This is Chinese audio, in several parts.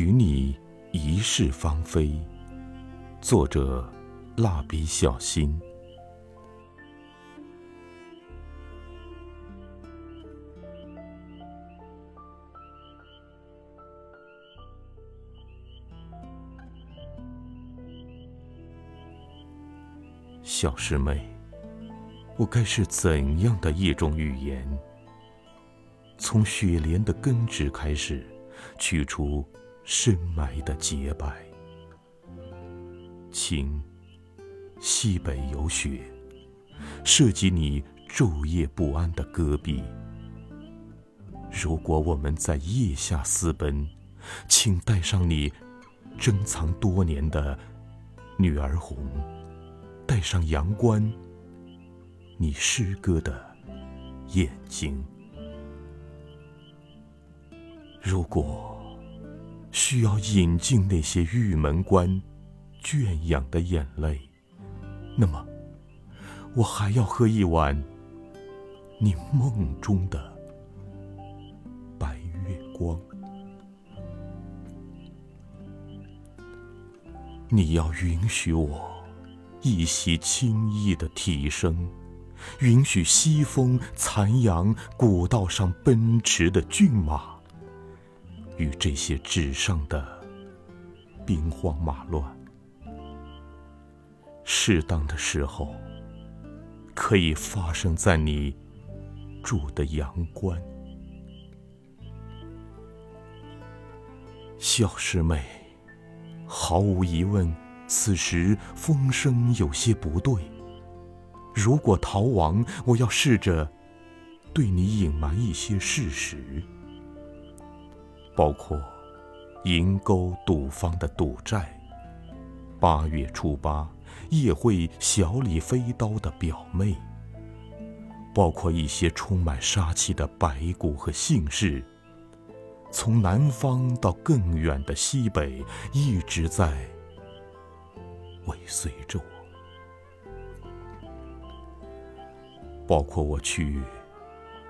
许你一世芳菲。作者：蜡笔小新。小师妹，我该是怎样的一种语言？从雪莲的根植开始，去除深埋的洁白。晴，西北有雪，涉及你昼夜不安的戈壁。如果我们在腋下私奔，请带上你珍藏多年的女儿红。带上阳关，你诗歌的眼睛。如果需要引进那些玉门关圈养的眼泪，那么我还要喝一碗你梦中的白月光。你要允许我。一袭轻逸的体声，允许西风残阳古道上奔驰的骏马，与这些纸上的兵荒马乱。适当的时候，可以发生在你住的阳关。小师妹，毫无疑问。此时风声有些不对。如果逃亡，我要试着对你隐瞒一些事实，包括银钩赌坊的赌债，八月初八夜会小李飞刀的表妹，包括一些充满杀气的白骨和姓氏，从南方到更远的西北，一直在。尾随着我，包括我去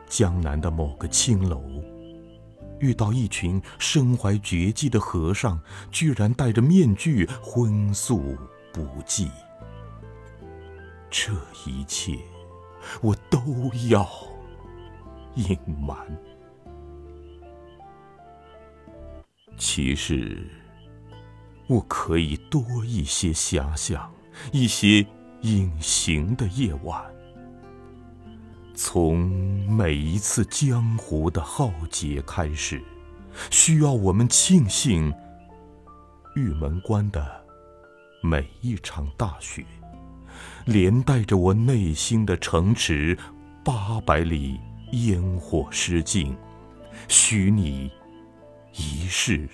江南的某个青楼，遇到一群身怀绝技的和尚，居然戴着面具荤素不忌。这一切，我都要隐瞒。其实。我可以多一些遐想，一些隐形的夜晚。从每一次江湖的浩劫开始，需要我们庆幸玉门关的每一场大雪，连带着我内心的城池八百里烟火失尽，许你一世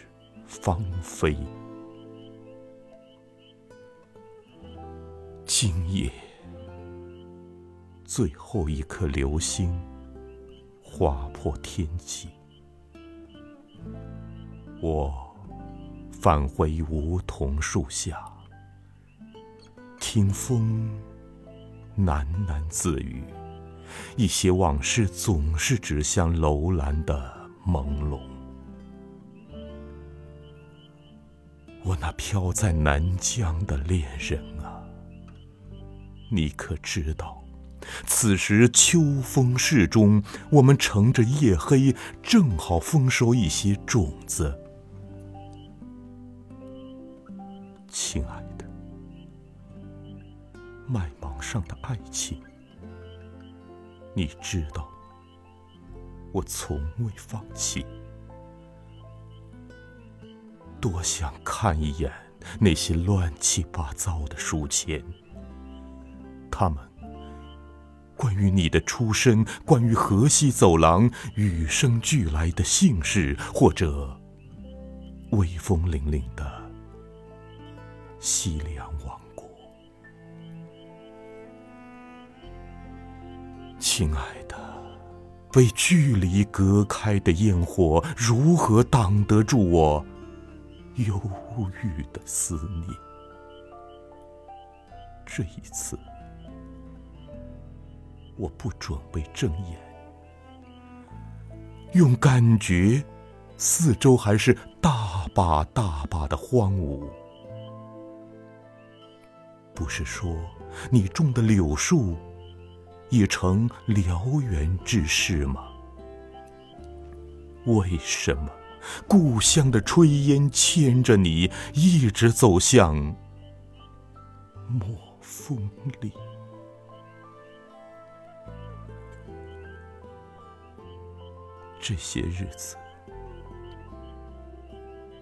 芳菲。今夜，最后一颗流星划破天际，我返回梧桐树下，听风喃喃自语，一些往事总是指向楼兰的朦胧。我那飘在南疆的恋人啊！你可知道，此时秋风适中，我们乘着夜黑，正好丰收一些种子。亲爱的，麦芒上的爱情，你知道，我从未放弃。多想看一眼那些乱七八糟的书签。他们关于你的出身，关于河西走廊与生俱来的姓氏，或者威风凛凛的西凉王国，亲爱的，被距离隔开的烟火，如何挡得住我忧郁的思念？这一次。我不准备睁眼，用感觉四周还是大把大把的荒芜。不是说你种的柳树已成燎原之势吗？为什么故乡的炊烟牵着你一直走向莫风里？这些日子，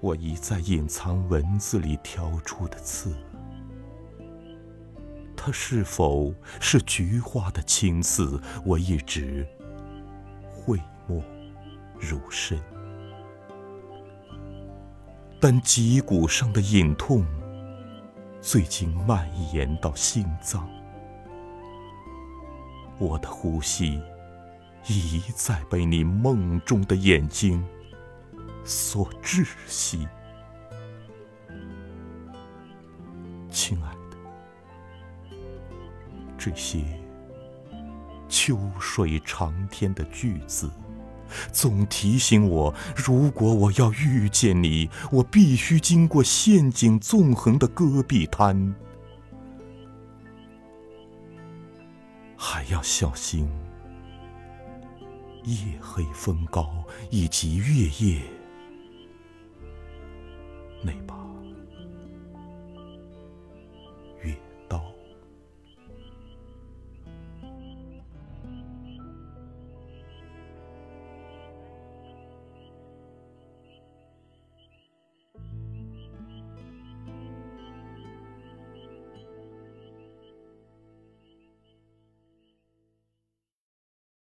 我一再隐藏文字里挑出的刺。它是否是菊花的青刺？我一直讳莫如深。但脊骨上的隐痛，最近蔓延到心脏，我的呼吸一再被你梦中的眼睛所窒息，亲爱的。这些秋水长天的句子，总提醒我：如果我要遇见你，我必须经过陷阱纵横的戈壁滩，还要小心夜黑风高以及月夜。